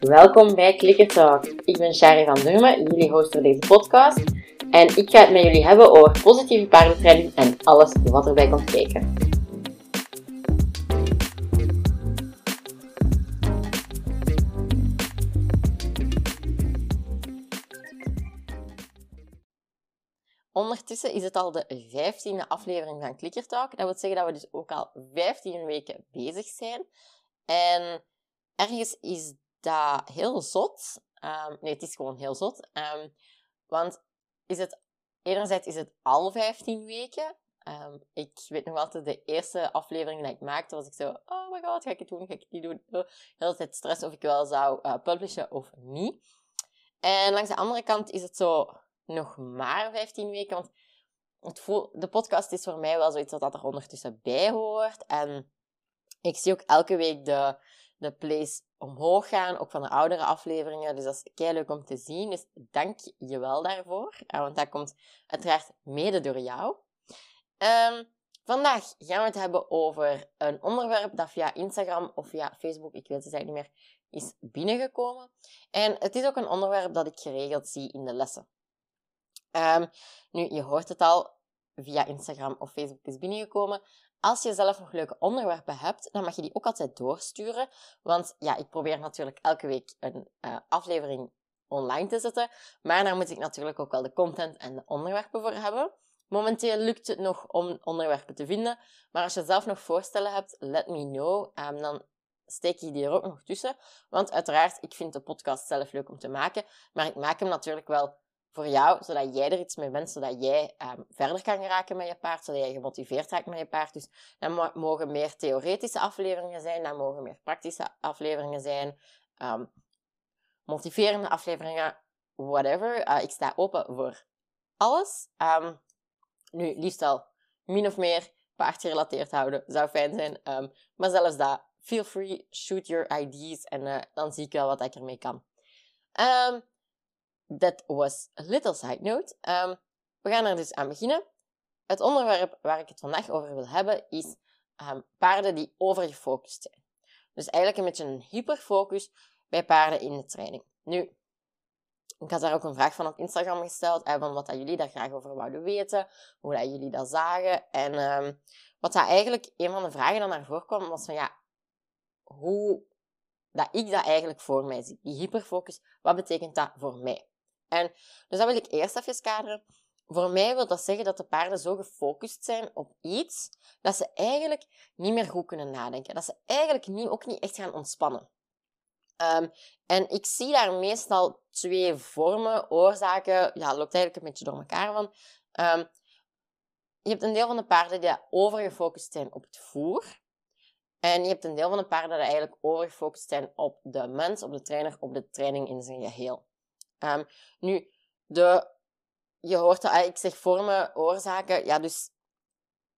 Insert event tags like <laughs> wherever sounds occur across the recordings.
Welkom bij Clicker Talk. Ik ben Shari van Durmen, jullie host deze podcast. En ik ga het met jullie hebben over positieve paardentraining en alles wat erbij komt kijken. Is het al de vijftiende aflevering van Clicker Talk. Dat wil zeggen dat we dus ook al 15 weken bezig zijn. En ergens is dat heel zot. Um, nee, het is gewoon heel zot. Um, want is het, enerzijds is het al 15 weken. Um, ik weet nog altijd de eerste aflevering die ik maakte, was ik zo, oh my god, ga ik het doen, ga ik het niet doen? De hele tijd stress of ik wel zou uh, publishen of niet. En langs de andere kant is het zo nog maar 15 weken, want de podcast is voor mij wel zoiets dat er ondertussen bij hoort. En ik zie ook elke week de, de plays omhoog gaan, ook van de oudere afleveringen. Dus dat is kei leuk om te zien. Dus dank je wel daarvoor. Want dat komt uiteraard mede door jou. Um, vandaag gaan we het hebben over een onderwerp dat via Instagram of via Facebook, ik weet het eigenlijk niet meer, is binnengekomen. En het is ook een onderwerp dat ik geregeld zie in de lessen. Um, nu, je hoort het al, via Instagram of Facebook is binnengekomen. Als je zelf nog leuke onderwerpen hebt, dan mag je die ook altijd doorsturen. Want ja, ik probeer natuurlijk elke week een uh, aflevering online te zetten. Maar daar moet ik natuurlijk ook wel de content en de onderwerpen voor hebben. Momenteel lukt het nog om onderwerpen te vinden. Maar als je zelf nog voorstellen hebt, let me know. Um, dan steek je die er ook nog tussen. Want uiteraard, ik vind de podcast zelf leuk om te maken. Maar ik maak hem natuurlijk wel voor jou, zodat jij er iets mee bent, zodat jij um, verder kan geraken met je paard, zodat jij gemotiveerd raakt met je paard. Dus dat mogen meer theoretische afleveringen zijn, dat mogen meer praktische afleveringen zijn, um, motiverende afleveringen, whatever. Uh, ik sta open voor alles. Um, nu, liefst al min of meer paardgerelateerd houden, zou fijn zijn. maar zelfs dat, feel free, shoot your ideas en uh, dan zie ik wel wat ik ermee kan. That was a little side note. Um, we gaan er dus aan beginnen. Het onderwerp waar ik het vandaag over wil hebben is um, paarden die overgefocust zijn. Dus eigenlijk een beetje een hyperfocus bij paarden in de training. Nu, ik had daar ook een vraag van op Instagram gesteld, eh, van wat dat jullie daar graag over wouden weten, hoe dat jullie dat zagen. En um, wat dat eigenlijk, een van de vragen dan naar voren kwam, was van ja, hoe dat ik dat eigenlijk voor mij zie. Die hyperfocus, wat betekent dat voor mij? En dus dat wil ik eerst even kaderen. Voor mij wil dat zeggen dat de paarden zo gefocust zijn op iets dat ze eigenlijk niet meer goed kunnen nadenken. Dat ze eigenlijk niet, ook niet echt gaan ontspannen. Um, en ik zie daar meestal twee vormen, oorzaken. Ja, het loopt eigenlijk een beetje door elkaar van. Um, je hebt een deel van de paarden die overgefocust zijn op het voer. En je hebt een deel van de paarden die eigenlijk overgefocust zijn op de mens, op de trainer, op de training in zijn geheel. Um, nu, de, je hoort dat, ah, ik zeg vormen, oorzaken. Ja, dus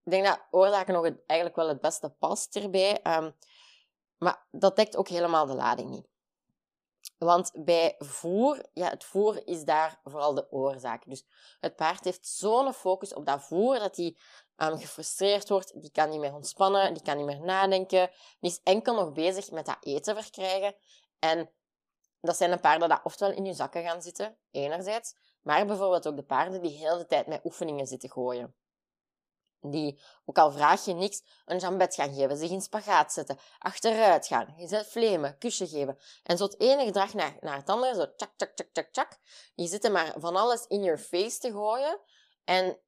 ik denk dat oorzaken nog het, eigenlijk wel het beste past erbij. Um, maar dat dekt ook helemaal de lading niet. Want bij voer, ja, het voer is daar vooral de oorzaak. Dus het paard heeft zo'n focus op dat voer dat hij um, gefrustreerd wordt. Die kan niet meer ontspannen, die kan niet meer nadenken. Die is enkel nog bezig met dat eten verkrijgen. En dat zijn de paarden die ofwel in je zakken gaan zitten, enerzijds, maar bijvoorbeeld ook de paarden die heel de tijd met oefeningen zitten gooien. Die, ook al vraag je niks, een jambet gaan geven, zich in spagaat zetten, achteruit gaan, je zet flemen, kusje geven. En zo het ene gedrag naar, naar het andere, zo tjak, tjak, tjak, tjak. Die zitten maar van alles in your face te gooien. En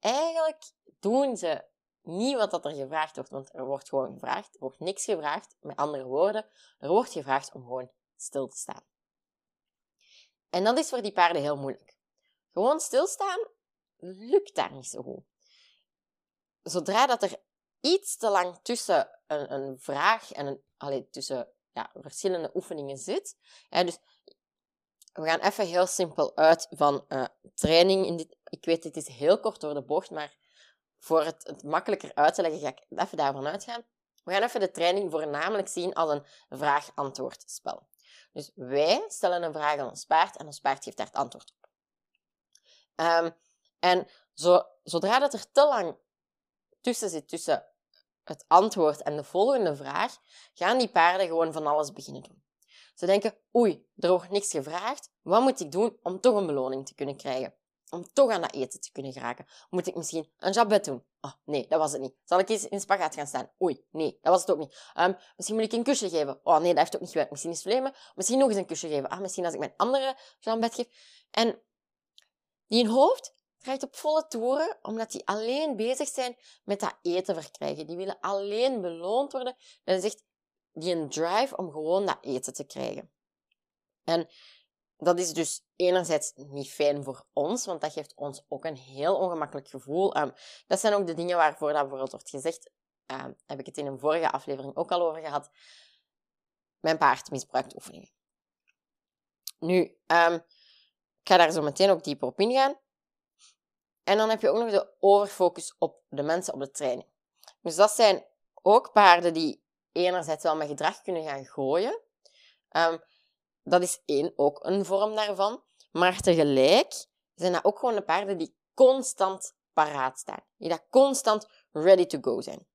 eigenlijk doen ze niet wat dat er gevraagd wordt, want er wordt gewoon gevraagd, er wordt niks gevraagd. Met andere woorden, er wordt gevraagd om gewoon stil te staan. En dat is voor die paarden heel moeilijk. Gewoon stilstaan lukt daar niet zo goed. Zodra dat er iets te lang tussen een, een vraag en een, allee, tussen ja, verschillende oefeningen zit. Ja, dus we gaan even heel simpel uit van uh, training. In dit, ik weet, het is heel kort door de bocht, maar voor het, het makkelijker uit te leggen ga ik even daarvan uitgaan. We gaan even de training voornamelijk zien als een vraag-antwoord spel. Dus wij stellen een vraag aan ons paard en ons paard geeft daar het antwoord op. Um, en zo, zodra dat er te lang tussen zit, tussen het antwoord en de volgende vraag gaan die paarden gewoon van alles beginnen doen. Ze denken, oei, er wordt niks gevraagd. Wat moet ik doen om toch een beloning te kunnen krijgen? Om toch aan dat eten te kunnen geraken? Moet ik misschien een jabet doen? Oh, nee, dat was het niet. Zal ik eens in spagaat gaan staan? Oei, nee, dat was het ook niet. Um, misschien moet ik een kusje geven. Oh, nee, dat heeft ook niet gewerkt. Misschien is het vlemen. Misschien nog eens een kusje geven. Ah, misschien als ik mijn andere jambet geef. En die hoofd draait op volle toeren, omdat die alleen bezig zijn met dat eten verkrijgen. Die willen alleen beloond worden. Dat is echt die een drive om gewoon dat eten te krijgen. En dat is dus enerzijds niet fijn voor ons, want dat geeft ons ook een heel ongemakkelijk gevoel. Um, dat zijn ook de dingen waarvoor dat bijvoorbeeld wordt gezegd, uh, heb ik het in een vorige aflevering ook al over gehad, mijn paard misbruikt oefeningen. Nu, um, ik ga daar zo meteen ook dieper op ingaan. En dan heb je ook nog de overfocus op de mensen op de training. Dus dat zijn ook paarden die enerzijds wel met gedrag kunnen gaan gooien. Um, dat is één, ook een vorm daarvan. Maar tegelijk zijn dat ook gewoon de paarden die constant paraat staan. Die dat constant ready to go zijn.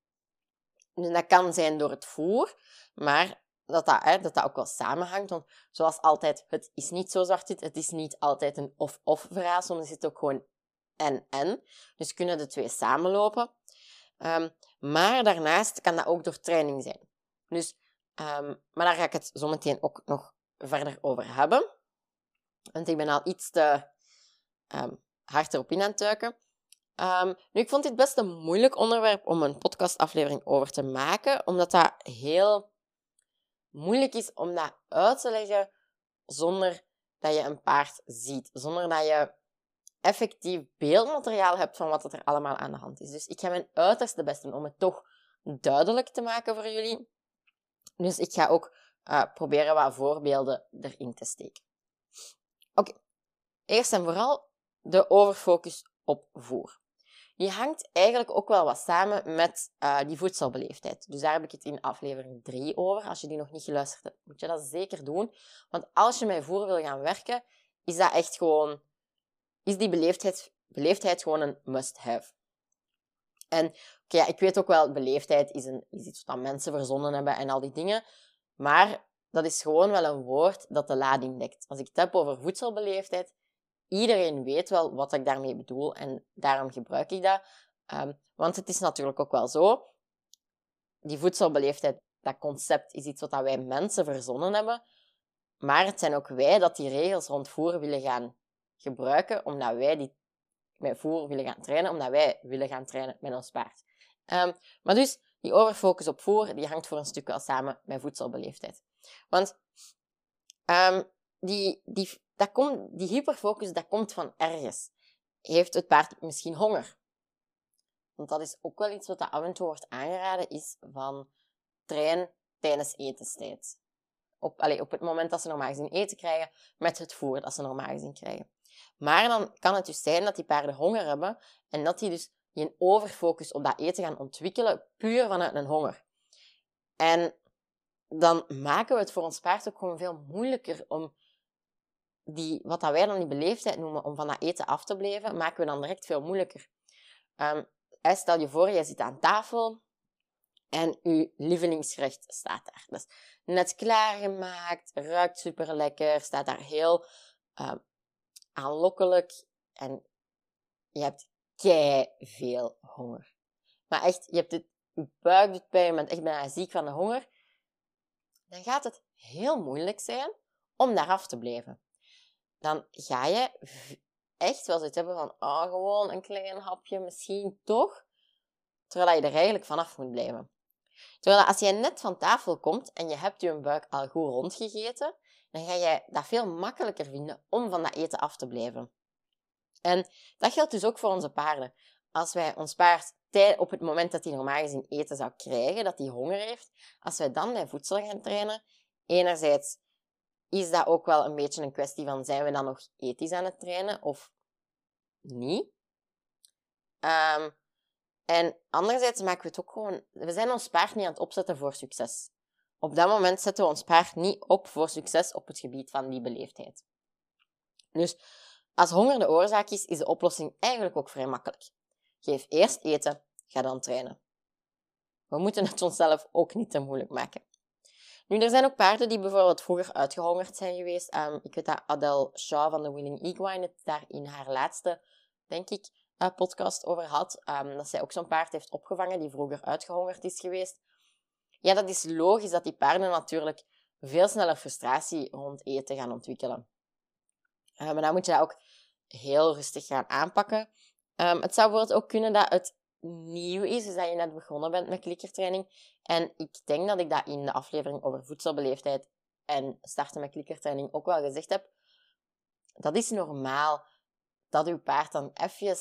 En dat kan zijn door het voer, maar dat dat, dat ook wel samenhangt. Want zoals altijd, het is niet zo zwart-wit. Het is niet altijd een of-of verhaal. Soms is het ook gewoon en-en. Dus kunnen de twee samenlopen. Um, maar daarnaast kan dat ook door training zijn. Dus, um, maar daar ga ik het zo meteen ook nog verder over hebben. Want ik ben al iets te um, hard erop in aan het duiken. Um, nu, ik vond dit best een moeilijk onderwerp om een podcastaflevering over te maken, omdat dat heel moeilijk is om dat uit te leggen zonder dat je een paard ziet, zonder dat je effectief beeldmateriaal hebt van wat er allemaal aan de hand is. Dus ik ga mijn uiterste best doen om het toch duidelijk te maken voor jullie. Dus ik ga ook uh, proberen wat voorbeelden erin te steken. Oké, eerst en vooral de overfocus op voer. Die hangt eigenlijk ook wel wat samen met uh, die voedselbeleefdheid. Dus daar heb ik het in aflevering 3 over. Als je die nog niet geluisterd hebt, moet je dat zeker doen. Want als je met voer wil gaan werken, is dat echt gewoon... Is die beleefdheid, beleefdheid gewoon een must-have. En ja, ik weet ook wel, beleefdheid is, een, is iets wat mensen verzonnen hebben en al die dingen. Maar dat is gewoon wel een woord dat de lading dekt. Als ik het heb over voedselbeleefdheid, iedereen weet wel wat ik daarmee bedoel en daarom gebruik ik dat. Um, want het is natuurlijk ook wel zo, die voedselbeleefdheid, dat concept is iets wat wij mensen verzonnen hebben, maar het zijn ook wij dat die regels rond voer willen gaan gebruiken, omdat wij die met voer willen gaan trainen, omdat wij willen gaan trainen met ons paard. Um, maar dus, die overfocus op voer, die hangt voor een stuk wel samen met voedselbeleefdheid. Want um, die, die, dat die hyperfocus dat komt van ergens. Heeft het paard misschien honger? Want dat is ook wel iets wat af en toe wordt aangeraden, is van train tijdens etenstijd. Op, allez, op het moment dat ze normaal gezien eten krijgen, met het voer dat ze normaal gezien krijgen. Maar dan kan het dus zijn dat die paarden honger hebben en dat die dus een overfocus op dat eten gaan ontwikkelen, puur vanuit een honger. En dan maken we het voor ons paard ook gewoon veel moeilijker om die, wat dat wij dan die beleefdheid noemen, om van dat eten af te blijven, maken we dan direct veel moeilijker. Um, stel je voor, je zit aan tafel en je lievelingsgerecht staat daar. Dat is net klaargemaakt, ruikt super lekker, staat daar heel um, aanlokkelijk en je hebt kei veel honger. Maar echt, je hebt het, je buik doet pijn, je bent echt bijna ziek van de honger. Dan gaat het heel moeilijk zijn om daar af te blijven. Dan ga je echt wel zoiets hebben van, oh, gewoon een klein hapje, misschien toch. Terwijl je er eigenlijk vanaf moet blijven. Terwijl als je net van tafel komt en je hebt je buik al goed rondgegeten, dan ga je dat veel makkelijker vinden om van dat eten af te blijven. En dat geldt dus ook voor onze paarden. Als wij ons paard op het moment dat hij normaal gezien eten zou krijgen, dat hij honger heeft, als wij dan met voedsel gaan trainen, enerzijds is dat ook wel een beetje een kwestie van zijn we dan nog ethisch aan het trainen of niet. Um, en anderzijds maken we het ook gewoon... We zijn ons paard niet aan het opzetten voor succes. Op dat moment zetten we ons paard niet op voor succes op het gebied van die beleefdheid. Dus als honger de oorzaak is, is de oplossing eigenlijk ook vrij makkelijk. Geef eerst eten, ga dan trainen. we moeten het onszelf ook niet te moeilijk maken. Nu, er zijn ook paarden die bijvoorbeeld vroeger uitgehongerd zijn geweest. Um, ik weet dat Adele Shaw van de Willing Equine het daar in haar laatste, denk ik, uh, podcast over had. Um, dat zij ook zo'n paard heeft opgevangen die vroeger uitgehongerd is geweest. Ja, dat is logisch dat die paarden natuurlijk veel sneller frustratie rond eten gaan ontwikkelen. Uh, maar dan moet je dat ook heel rustig gaan aanpakken. Um, het zou bijvoorbeeld ook kunnen dat het nieuw is, dus dat je net begonnen bent met klikkertraining. En ik denk dat ik dat in de aflevering over voedselbeleefdheid en starten met klikkertraining ook wel gezegd heb. Dat is normaal dat uw paard dan even,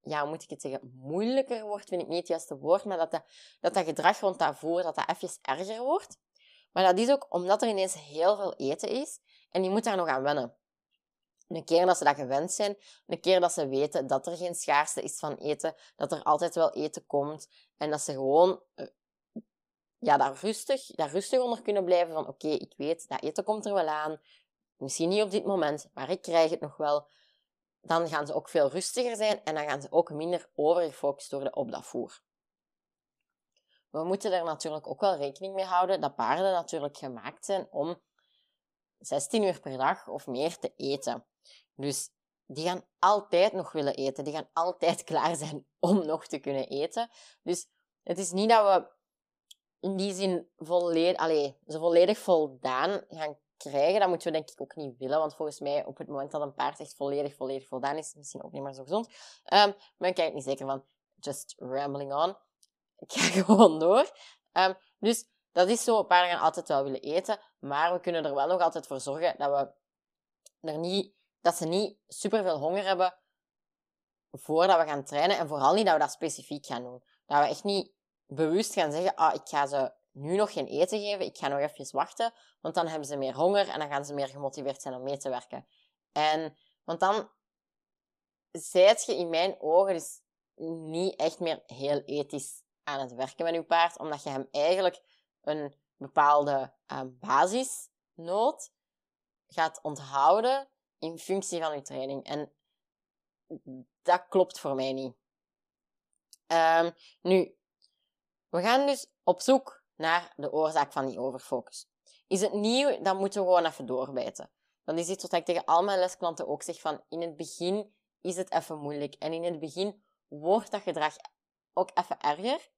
ja, hoe moet ik het zeggen, moeilijker wordt, vind ik niet het juiste woord, maar dat dat, dat, gedrag rond dat voer, dat dat even erger wordt. Maar dat is ook omdat er ineens heel veel eten is en die moet daar nog aan wennen. Een keer dat ze dat gewend zijn, een keer dat ze weten dat er geen schaarste is van eten, dat er altijd wel eten komt en dat ze gewoon eh, ja, daar, rustig, daar rustig onder kunnen blijven van oké, ik weet, dat eten komt er wel aan, misschien niet op dit moment, maar ik krijg het nog wel. Dan gaan ze ook veel rustiger zijn en dan gaan ze ook minder overgefocust worden op dat voer. We moeten er natuurlijk ook wel rekening mee houden dat paarden natuurlijk gemaakt zijn om 16 uur per dag of meer te eten. Dus die gaan altijd nog willen eten. Die gaan altijd <laughs> klaar zijn om nog te kunnen eten. Dus het is niet dat we in die zin volledig, allez, ze volledig voldaan gaan krijgen. Dat moeten we denk ik ook niet willen. Want volgens mij, op het moment dat een paard echt volledig, volledig voldaan is, misschien ook niet meer zo gezond. Um, maar ik kijk niet zeker van, just rambling on. Ik ga <laughs> gewoon door. Um, dus dat is zo, paarden gaan altijd wel willen eten. Maar we kunnen er wel nog altijd voor zorgen dat we er niet dat ze niet superveel honger hebben voordat we gaan trainen. En vooral niet dat we dat specifiek gaan doen. Dat we echt niet bewust gaan zeggen, ah, ik ga ze nu nog geen eten geven, ik ga nog even wachten, want dan hebben ze meer honger en dan gaan ze meer gemotiveerd zijn om mee te werken. En, want dan zijt je in mijn ogen dus niet echt meer heel ethisch aan het werken met je paard, omdat je hem eigenlijk een bepaalde uh, basisnood gaat onthouden in functie van je training. En dat klopt voor mij niet. Um, nu, we gaan dus op zoek naar de oorzaak van die overfocus. Is het nieuw, dan moeten we gewoon even doorbijten. Dat is iets wat ik tegen al mijn lesklanten ook zeg van in het begin is het even moeilijk. En in het begin wordt dat gedrag ook even erger.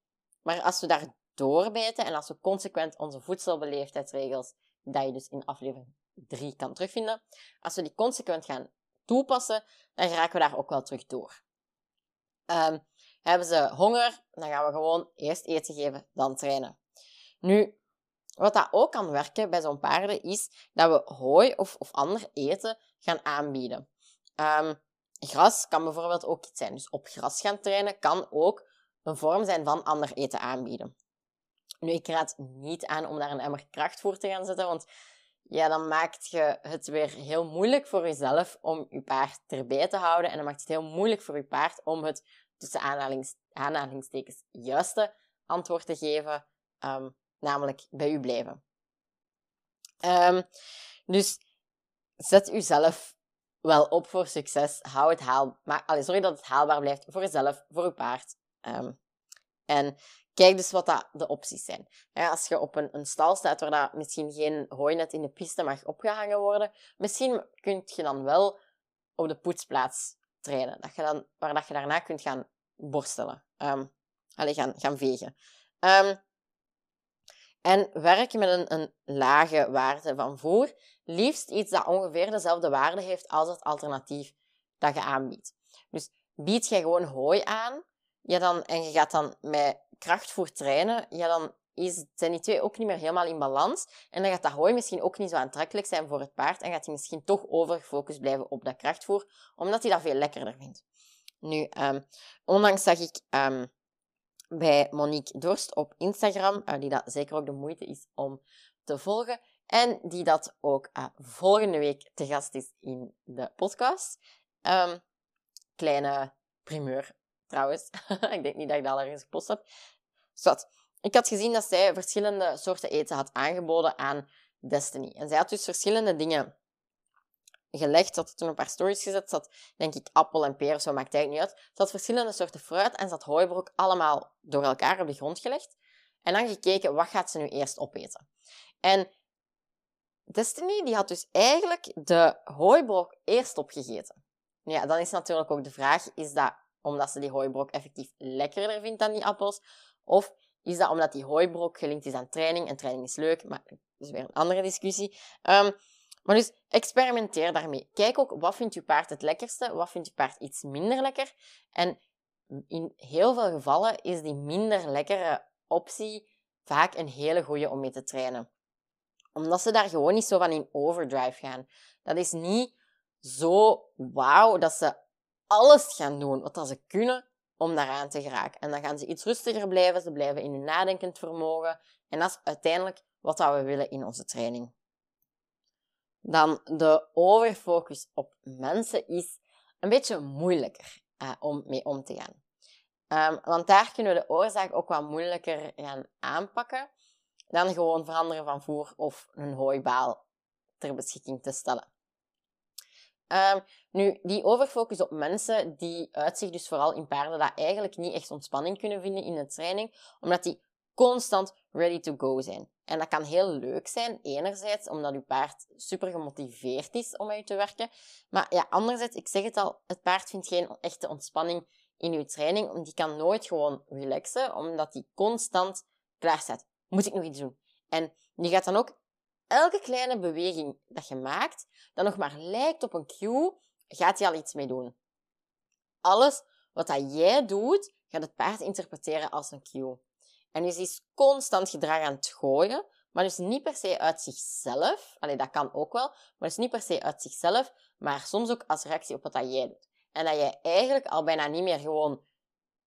Maar als we daar doorbijten en als we consequent onze voedselbeleefdheidsregels, dat je dus in aflevering 3 kan terugvinden. Als we die consequent gaan toepassen, dan raken we daar ook wel terug door. Um, hebben ze honger, dan gaan we gewoon eerst eten geven, dan trainen. Nu, wat dat ook kan werken bij zo'n paarden, is dat we hooi of, of ander eten gaan aanbieden. Um, gras kan bijvoorbeeld ook iets zijn. Dus op gras gaan trainen kan ook een vorm zijn van ander eten aanbieden. Nu, ik raad niet aan om daar een emmer krachtvoer te gaan zetten, want ja, dan maakt je het weer heel moeilijk voor jezelf om je paard erbij te houden. En dan maakt het heel moeilijk voor je paard om het tussen aanhalings, aanhalingstekens juiste antwoord te geven, ehm, namelijk bij u blijven. Um, dus zet uzelf wel op voor succes. Hou het haal, maar, allez, zorg dat het haalbaar blijft voor jezelf, voor je paard. Um, en Kijk dus wat dat de opties zijn. als je op een, een stal staat waar dat misschien geen hooinet in de piste mag opgehangen worden, misschien kun je dan wel op de poetsplaats trainen. Dat je dan, waar dat je daarna kunt gaan borstelen. Um, gaan, gaan vegen. Um, en werk met een, een lage waarde van voer. Liefst iets dat ongeveer dezelfde waarde heeft als het alternatief dat je aanbiedt. Dus bied je gewoon hooi aan, ja dan, en je gaat dan met krachtvoer trainen, ja, dan is, zijn die twee ook niet meer helemaal in balans. En dan gaat dat hooi misschien ook niet zo aantrekkelijk zijn voor het paard en gaat hij misschien toch overgefocust blijven op dat krachtvoer, omdat hij dat veel lekkerder vindt. Nu, um, onlangs zag ik um, bij Monique Dorst op Instagram, uh, die dat zeker ook de moeite is om te volgen, en die dat ook uh, volgende week te gast is in de podcast. Um, kleine primeur trouwens. <laughs> ik denk niet dat ik dat al ergens gepost heb. Zat. Ik had gezien dat zij verschillende soorten eten had aangeboden aan Destiny. En zij had dus verschillende dingen gelegd. Ze had toen een paar stories gezet. Ze had, denk ik, appel en peer zo, maakt eigenlijk niet uit. Ze had verschillende soorten fruit en ze had hooibrok allemaal door elkaar op de grond gelegd. En dan gekeken, wat gaat ze nu eerst opeten? En Destiny die had dus eigenlijk de hooibrok eerst opgegeten. Ja, dan is natuurlijk ook de vraag, is dat omdat ze die hooibrok effectief lekkerder vindt dan die appels? Of is dat omdat die hooibrok gelinkt is aan training? En training is leuk, maar dat is weer een andere discussie. Um, maar dus experimenteer daarmee. Kijk ook, wat vindt je paard het lekkerste? Wat vindt je paard iets minder lekker? En in heel veel gevallen is die minder lekkere optie vaak een hele goede om mee te trainen. Omdat ze daar gewoon niet zo van in overdrive gaan. Dat is niet zo wauw dat ze alles gaan doen wat ze kunnen om daaraan te geraken. En dan gaan ze iets rustiger blijven, ze blijven in hun nadenkend vermogen. En dat is uiteindelijk wat we willen in onze training. Dan de overfocus op mensen is een beetje moeilijker uh, om mee om te gaan. Um, want daar kunnen we de oorzaak ook wat moeilijker gaan aanpakken dan gewoon veranderen van voer of een hooibaal ter beschikking te stellen. Um, nu, die overfocus op mensen, die uitzicht dus vooral in paarden dat eigenlijk niet echt ontspanning kunnen vinden in de training, omdat die constant ready to go zijn. En dat kan heel leuk zijn, enerzijds omdat uw paard super gemotiveerd is om met te werken. Maar ja, anderzijds, ik zeg het al, het paard vindt geen echte ontspanning in uw training. Want die kan nooit gewoon relaxen, omdat die constant klaar staat. Moet ik nog iets doen? En die gaat dan ook elke kleine beweging dat je maakt, dat nog maar lijkt op een cue, gaat hij al iets mee doen. Alles wat dat jij doet, gaat het paard interpreteren als een cue. En dus is constant gedrag aan het gooien, maar dus niet per se uit zichzelf. Allee, dat kan ook wel, maar dus niet per se uit zichzelf, maar soms ook als reactie op wat dat jij doet. En dat jij eigenlijk al bijna niet meer gewoon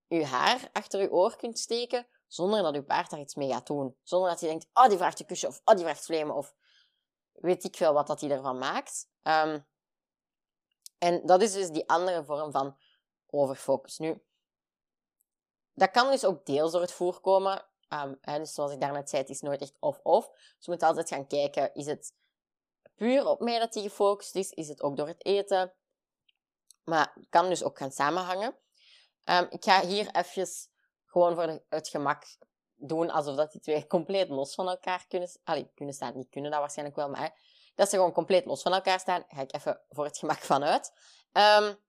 je haar achter je oor kunt steken, zonder dat je paard daar iets mee gaat doen. Zonder dat hij denkt, oh, die vraagt een kusje, of oh, die vraagt vlemen, of weet ik veel wat dat hij ervan maakt. Um, en dat is dus die andere vorm van overfocus. Nu, dat kan dus ook deels door het voorkomen. Um, hè, dus zoals ik daarnet zei, het is nooit echt of-of. Dus je moet altijd gaan kijken, is het puur op mij dat hij gefocust is? Is het ook door het eten? Maar het kan dus ook gaan samenhangen. Um, ik ga hier even gewoon voor het gemak doen alsof dat die twee <laughs> compleet los van elkaar kunnen, allee, kunnen staan. Niet kunnen dat waarschijnlijk wel, maar dat ze gewoon compleet los van elkaar staan. Ga ik even voor het gemak vanuit. Um,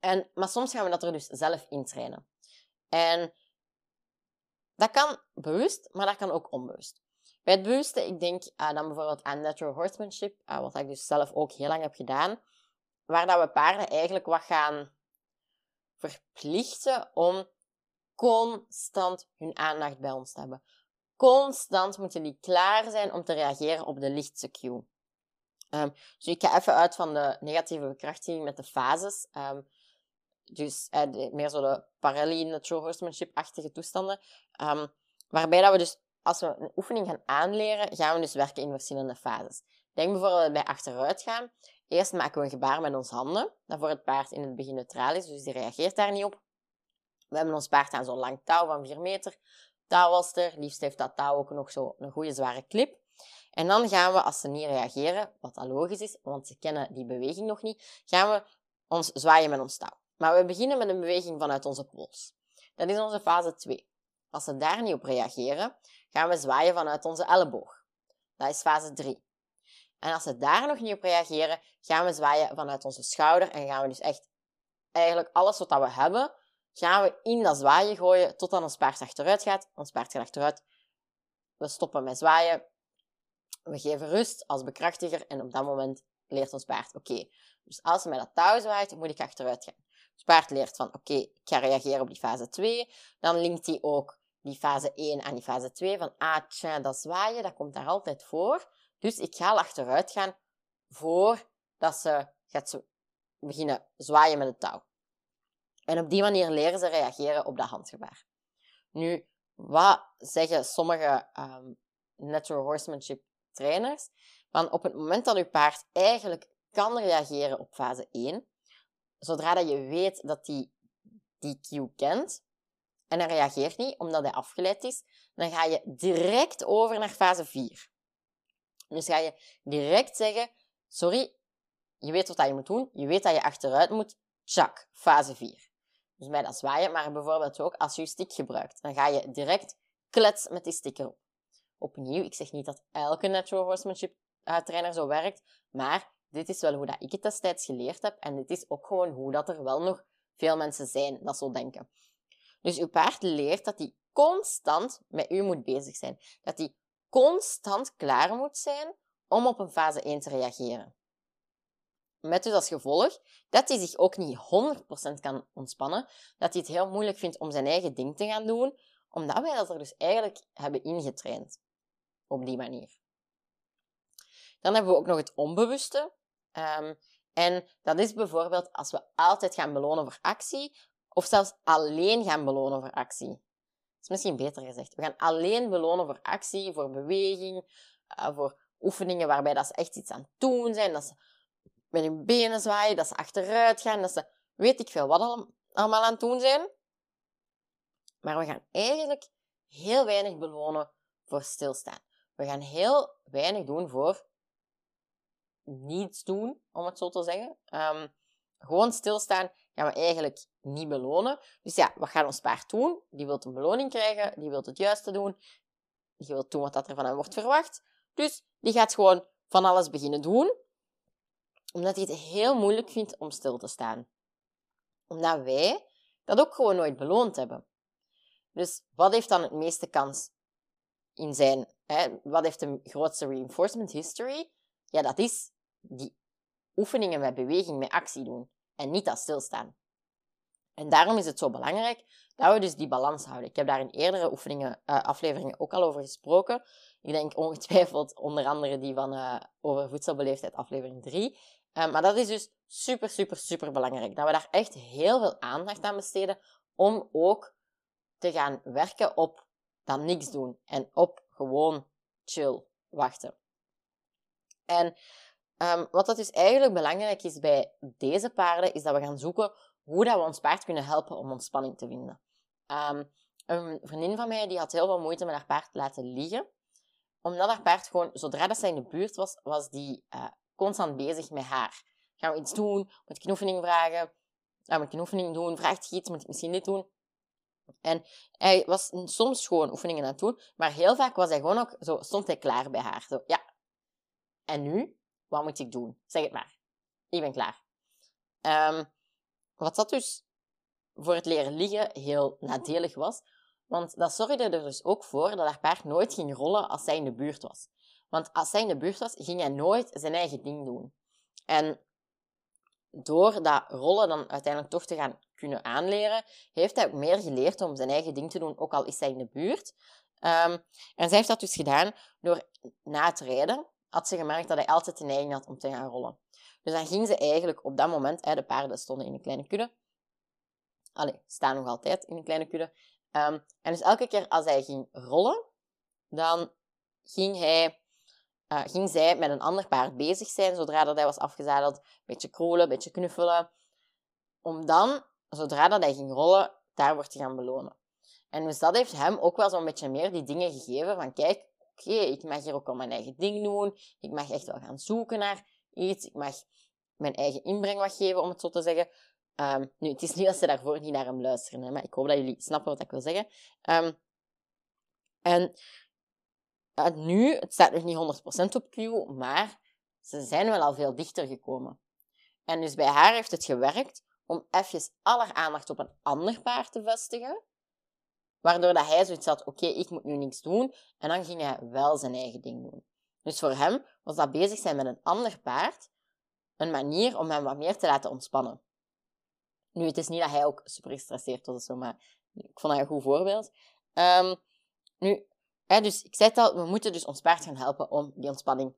en, maar soms gaan we dat er dus zelf in trainen. En dat kan bewust, maar dat kan ook onbewust. Bij het bewuste, ik denk uh, dan bijvoorbeeld aan natural horsemanship, uh, wat ik dus zelf ook heel lang heb gedaan, waar dat we paarden eigenlijk wat gaan verplichten om constant hun aandacht bij ons hebben. Constant moeten die klaar zijn om te reageren op de lichtste cue. Um, dus ik ga even uit van de negatieve bekrachtiging met de fases. Um, dus eh, meer zo de parallel natural horsemanship-achtige toestanden. Um, waarbij dat we dus, als we een oefening gaan aanleren, gaan we dus werken in verschillende fases. Denk bijvoorbeeld bij achteruit gaan. Eerst maken we een gebaar met onze handen, dat voor het paard in het begin neutraal is, dus die reageert daar niet op. We hebben ons paard aan zo'n lang touw van 4 meter. Touwalster, liefst heeft dat touw ook nog zo een goede zware clip. En dan gaan we, als ze niet reageren, wat al logisch is, want ze kennen die beweging nog niet, gaan we ons zwaaien met ons touw. Maar we beginnen met een beweging vanuit onze pols. Dat is onze fase 2. Als ze daar niet op reageren, gaan we zwaaien vanuit onze elleboog. Dat is fase 3. En als ze daar nog niet op reageren, gaan we zwaaien vanuit onze schouder en gaan we dus echt eigenlijk alles wat we hebben, gaan we in dat zwaaien gooien totdat ons paard achteruit gaat. Ons paard gaat achteruit. We stoppen met zwaaien. We geven rust als bekrachtiger en op dat moment leert ons paard, oké, dus als ze met dat touw zwaait, moet ik achteruit gaan. Het paard leert van, oké, ik ga reageren op die fase 2. Dan linkt hij ook die fase 1 aan die fase 2. Van, ah, tja, dat zwaaien, dat komt daar altijd voor. Dus ik ga achteruit gaan voordat ze gaat beginnen zwaaien met het touw. En op die manier leren ze reageren op dat handgebaar. Nu, wat zeggen sommige um, natural horsemanship trainers? Van op het moment dat uw paard eigenlijk kan reageren op fase 1, zodra dat je weet dat die die cue kent en hij reageert niet omdat hij afgeleid is, dan ga je direct over naar fase 4. Dus ga je direct zeggen, sorry, je weet wat je moet doen, je weet dat je achteruit moet, tjak, fase 4. Dus bij dat zwaaien, maar bijvoorbeeld ook als je je stick gebruikt, dan ga je direct klets met die stick erop. Opnieuw, ik zeg niet dat elke natural horsemanship uh, trainer zo werkt, maar dit is wel hoe dat ik het destijds geleerd heb en dit is ook gewoon hoe dat er wel nog veel mensen zijn dat zo denken. Dus uw paard leert dat hij constant met u moet bezig zijn. Dat hij constant klaar moet zijn om op een fase 1 te reageren. Met dus als gevolg dat hij zich ook niet 100% kan ontspannen, dat hij het heel moeilijk vindt om zijn eigen ding te gaan doen, omdat wij dat er dus eigenlijk hebben ingetraind. Op die manier. Dan hebben we ook nog het onbewuste. Um, en dat is bijvoorbeeld als we altijd gaan belonen voor actie, of zelfs alleen gaan belonen voor actie. Dat is misschien beter gezegd. We gaan alleen belonen voor actie, voor beweging, uh, voor oefeningen waarbij dat ze echt iets aan het doen zijn, dat ze met hun benen zwaaien, dat ze achteruit gaan, dat ze weet ik veel wat allemaal aan het doen zijn. Maar we gaan eigenlijk heel weinig belonen voor stilstaan. We gaan heel weinig doen voor niets doen, om het zo te zeggen. Um, gewoon stilstaan gaan we eigenlijk niet belonen. Dus ja, wat gaat ons paard doen? Die wil een beloning krijgen, die wil het juiste doen, die wil doen wat er van hem wordt verwacht. Dus die gaat gewoon van alles beginnen doen, omdat hij het heel moeilijk vindt om stil te staan. Omdat wij dat ook gewoon nooit beloond hebben. Dus wat heeft dan het meeste kans in zijn, hè, wat heeft de grootste reinforcement history? Ja, dat is die oefeningen met beweging, met actie doen. En niet dat stilstaan. En daarom is het zo belangrijk dat we dus die balans houden. Ik heb daar in eerdere oefeningen, uh, afleveringen ook al over gesproken. Ik denk ongetwijfeld onder andere die van uh, over voedselbeleefdheid, aflevering 3. Eh, maar dat is dus super, super, super belangrijk. Dat we daar echt heel veel aandacht aan besteden om ook te gaan werken op dat niks doen. En op gewoon chill wachten. En um, wat dat dus eigenlijk belangrijk is bij deze paarden, is dat we gaan zoeken hoe dat we ons paard kunnen helpen om ontspanning te vinden. Um, een vriendin van mij die had heel veel moeite met haar paard te laten liggen. Omdat haar paard gewoon, zodra dat zij in de buurt was, was die uh, constant bezig met haar. Gaan we iets doen? Moet ik een oefening vragen? Uh, moet ik een oefening doen? Vraagt hij iets? Moet ik misschien dit doen? En hij was soms gewoon oefeningen aan het doen, maar heel vaak was hij gewoon ook zo, stond hij klaar bij haar. Zo, ja. En nu? Wat moet ik doen? Zeg het maar. Ik ben klaar. Um, wat dat dus voor het leren liggen heel nadelig was, want dat zorgde er dus ook voor dat haar paard nooit ging rollen als zij in de buurt was. Want als zij in de buurt was, ging hij nooit zijn eigen ding doen. En door dat rollen dan uiteindelijk toch te gaan kunnen aanleren, heeft hij ook meer geleerd om zijn eigen ding te doen, ook al is hij in de buurt. Um, en zij heeft dat dus gedaan door na het rijden, had ze gemerkt dat hij altijd de neiging had om te gaan rollen. Dus dan ging ze eigenlijk op dat moment, hè, de paarden stonden in een kleine kudde. Allee, staan nog altijd in een kleine kudde. Um, en dus elke keer als hij ging rollen, dan ging, hij, uh, ging zij met een ander paard bezig zijn, zodra dat hij was afgezadeld. Een beetje kroelen, een beetje knuffelen. Om dan, zodra dat hij ging rollen, daarvoor te gaan belonen. En dus dat heeft hem ook wel zo'n beetje meer die dingen gegeven van kijk, oké, ik mag hier ook al mijn eigen ding doen. Ik mag echt wel gaan zoeken naar iets. Ik mag mijn eigen inbreng wat geven, om het zo te zeggen. Um, nu, het is niet dat ze daarvoor niet naar hem luisteren, maar ik hoop dat jullie snappen wat ik wil zeggen. Um, en nu, het staat nog niet 100% op Q, maar ze zijn wel al veel dichter gekomen. En dus bij haar heeft het gewerkt om even aller aandacht op een ander paard te vestigen. Waardoor dat hij zoiets had, oké, ik moet nu niks doen. En dan ging hij wel zijn eigen ding doen. Dus voor hem was dat bezig zijn met een ander paard een manier om hem wat meer te laten ontspannen. Nu, het is niet dat hij ook super gestresseerd was of zo, maar ik vond dat een goed voorbeeld. Um, nu, dus ik zei het al, we moeten dus ons paard gaan helpen om die ontspanning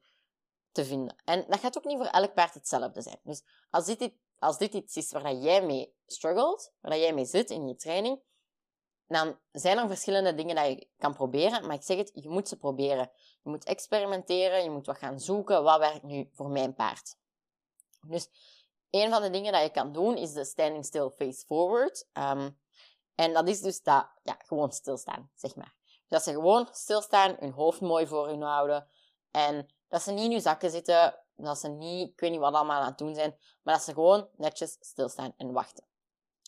te vinden. En dat gaat ook niet voor elk paard hetzelfde zijn. Dus als dit, als dit iets is waar jij mee struggelt, waar jij mee zit in je training, dan zijn er verschillende dingen dat je kan proberen. Maar ik zeg het, je moet ze proberen. Je moet experimenteren, je moet wat gaan zoeken. Wat werkt nu voor mijn paard? Dus een van de dingen dat je kan doen is de standing still face forward. Um, en dat is dus dat, ja, gewoon stilstaan, zeg maar. Dat ze gewoon stilstaan, hun hoofd mooi voor hun houden. En dat ze niet in hun zakken zitten, dat ze niet, ik weet niet wat allemaal aan het doen zijn, maar dat ze gewoon netjes stilstaan en wachten.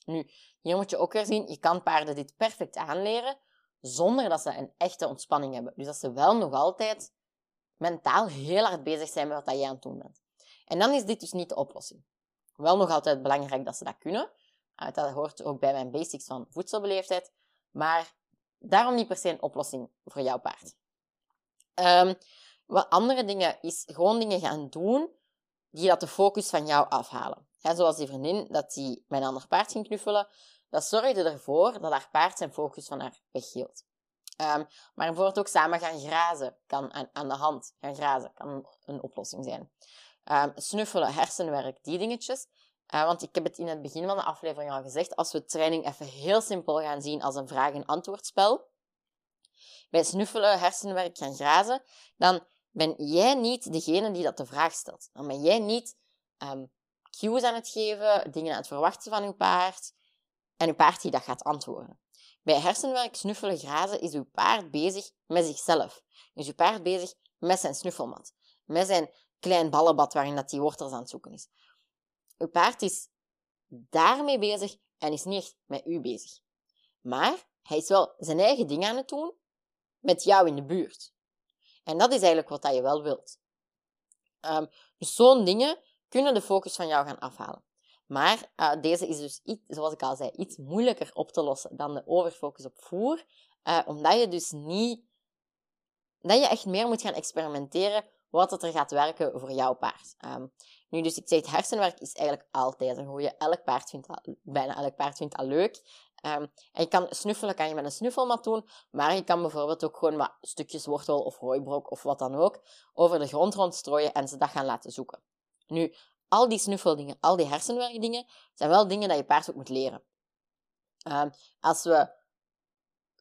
Nu, hier moet je ook weer zien, je kan paarden dit perfect aanleren, zonder dat ze een echte ontspanning hebben. Dus dat ze wel nog altijd mentaal heel hard bezig zijn met wat jij aan het doen bent. En dan is dit dus niet de oplossing. Wel nog altijd belangrijk dat ze dat kunnen. Uh, dat hoort ook bij mijn basics van voedselbeleefdheid. Maar daarom niet per se een oplossing voor jouw paard. Um, wat andere dingen is gewoon dingen gaan doen die dat de focus van jou afhalen. zoals die vriendin dat die mijn ander paard ging knuffelen. Dat zorgde ervoor dat haar paard zijn focus van haar weghield. Um, maar bijvoorbeeld ook samen gaan grazen kan aan, aan, de hand gaan grazen kan een oplossing zijn. Um, snuffelen, hersenwerk, die dingetjes. Uh, want ik heb het in het begin van de aflevering al gezegd. Als we training even heel simpel gaan zien als een vraag- en antwoordspel. Bij snuffelen, hersenwerk, gaan grazen. Dan ben jij niet degene die dat de vraag stelt. Dan ben jij niet um, cues aan het geven, dingen aan het verwachten van uw paard. En uw paard die dat gaat antwoorden. Bij hersenwerk, snuffelen, grazen is uw paard bezig met zichzelf. Is uw paard bezig met zijn snuffelmat. Met zijn klein ballenbad waarin dat die wortels aan het zoeken is. Uw paard is daarmee bezig en is niet echt met u bezig. Maar hij is wel zijn eigen ding aan het doen met jou in de buurt. En dat is eigenlijk wat je wel wilt. Um, dus zo'n dingen kunnen de focus van jou gaan afhalen. Maar uh, deze is dus, iets, zoals ik al zei, iets moeilijker op te lossen dan de overfocus op voer. Uh, omdat je dus niet... Dat je echt meer moet gaan experimenteren wat het er gaat werken voor jouw paard. Um, nu, dus ik zeg, het hersenwerk is eigenlijk altijd een goede. Elk paard vindt dat, bijna elk paard vindt dat leuk. Um, en je kan snuffelen kan je met een snuffelmat doen, maar je kan bijvoorbeeld ook gewoon wat stukjes wortel of hooibrok of wat dan ook over de grond rondstrooien en ze dat gaan laten zoeken. Nu, al die snuffeldingen, al die hersenwerkdingen, zijn wel dingen dat je paard ook moet leren. Um, als we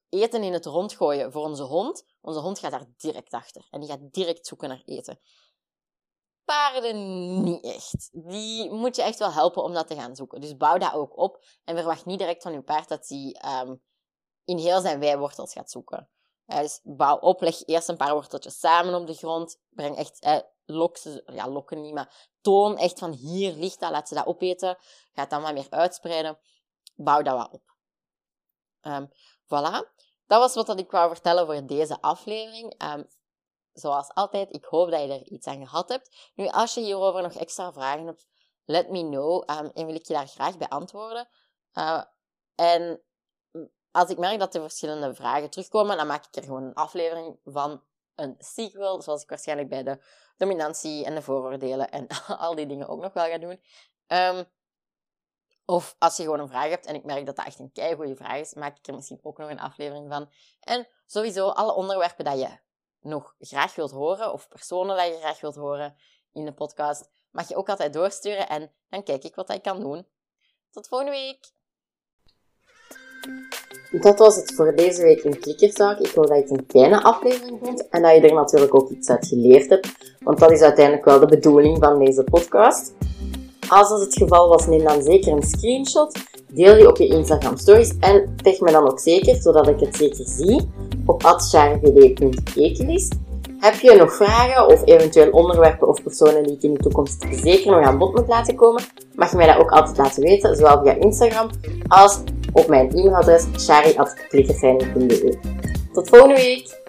eten in het rond gooien voor onze hond, onze hond gaat daar direct achter en die gaat direct zoeken naar eten paarden niet echt. Die moet je echt wel helpen om dat te gaan zoeken. Dus bouw dat ook op en verwacht niet direct van je paard dat hij um, in heel zijn wijwortels gaat zoeken. Uh, dus bouw op, leg eerst een paar worteltjes samen op de grond. Breng echt, uh, lok ja, lokken niet, maar toon echt van hier ligt dat, laat ze dat opeten. Ga dan maar meer uitspreiden. Bouw dat wat op. Um, voilà. Dat was wat ik wou vertellen voor deze aflevering. Um, zoals altijd, ik hoop dat je er iets aan gehad hebt. Nu, als je hierover nog extra vragen hebt, let me know. Um, en wil ik je daar graag bij antwoorden. Uh, en als ik merk dat er verschillende vragen terugkomen, dan maak ik er gewoon een aflevering van een sequel, zoals ik waarschijnlijk bij de dominantie en de vooroordelen en <laughs> al die dingen ook nog wel ga doen. Um, of als je gewoon een vraag hebt en ik merk dat dat echt een keigoede vraag is, maak ik er misschien ook nog een aflevering van. En sowieso alle onderwerpen dat je nog graag wilt horen, of personen dat je graag wilt horen in de podcast, mag je ook altijd doorsturen en dan kijk ik wat ik kan doen. Tot volgende week! Dat was het voor deze week in Klikkerzaak. Ik hoop dat je het een fijne aflevering vond en dat je er natuurlijk ook iets uit geleerd hebt, want dat is uiteindelijk wel de bedoeling van deze podcast. Als dat het geval was, neem dan zeker een screenshot, deel die op je Instagram stories en tag me dan ook zeker, zodat ik het zeker zie op atsjarevd.ekelis. Heb je nog vragen of eventueel onderwerpen of personen die ik in de toekomst zeker nog aan bod moet laten komen, mag je mij dat ook altijd laten weten, zowel via Instagram als op mijn e-mailadres shari.klikkerfijn.be. Tot volgende week!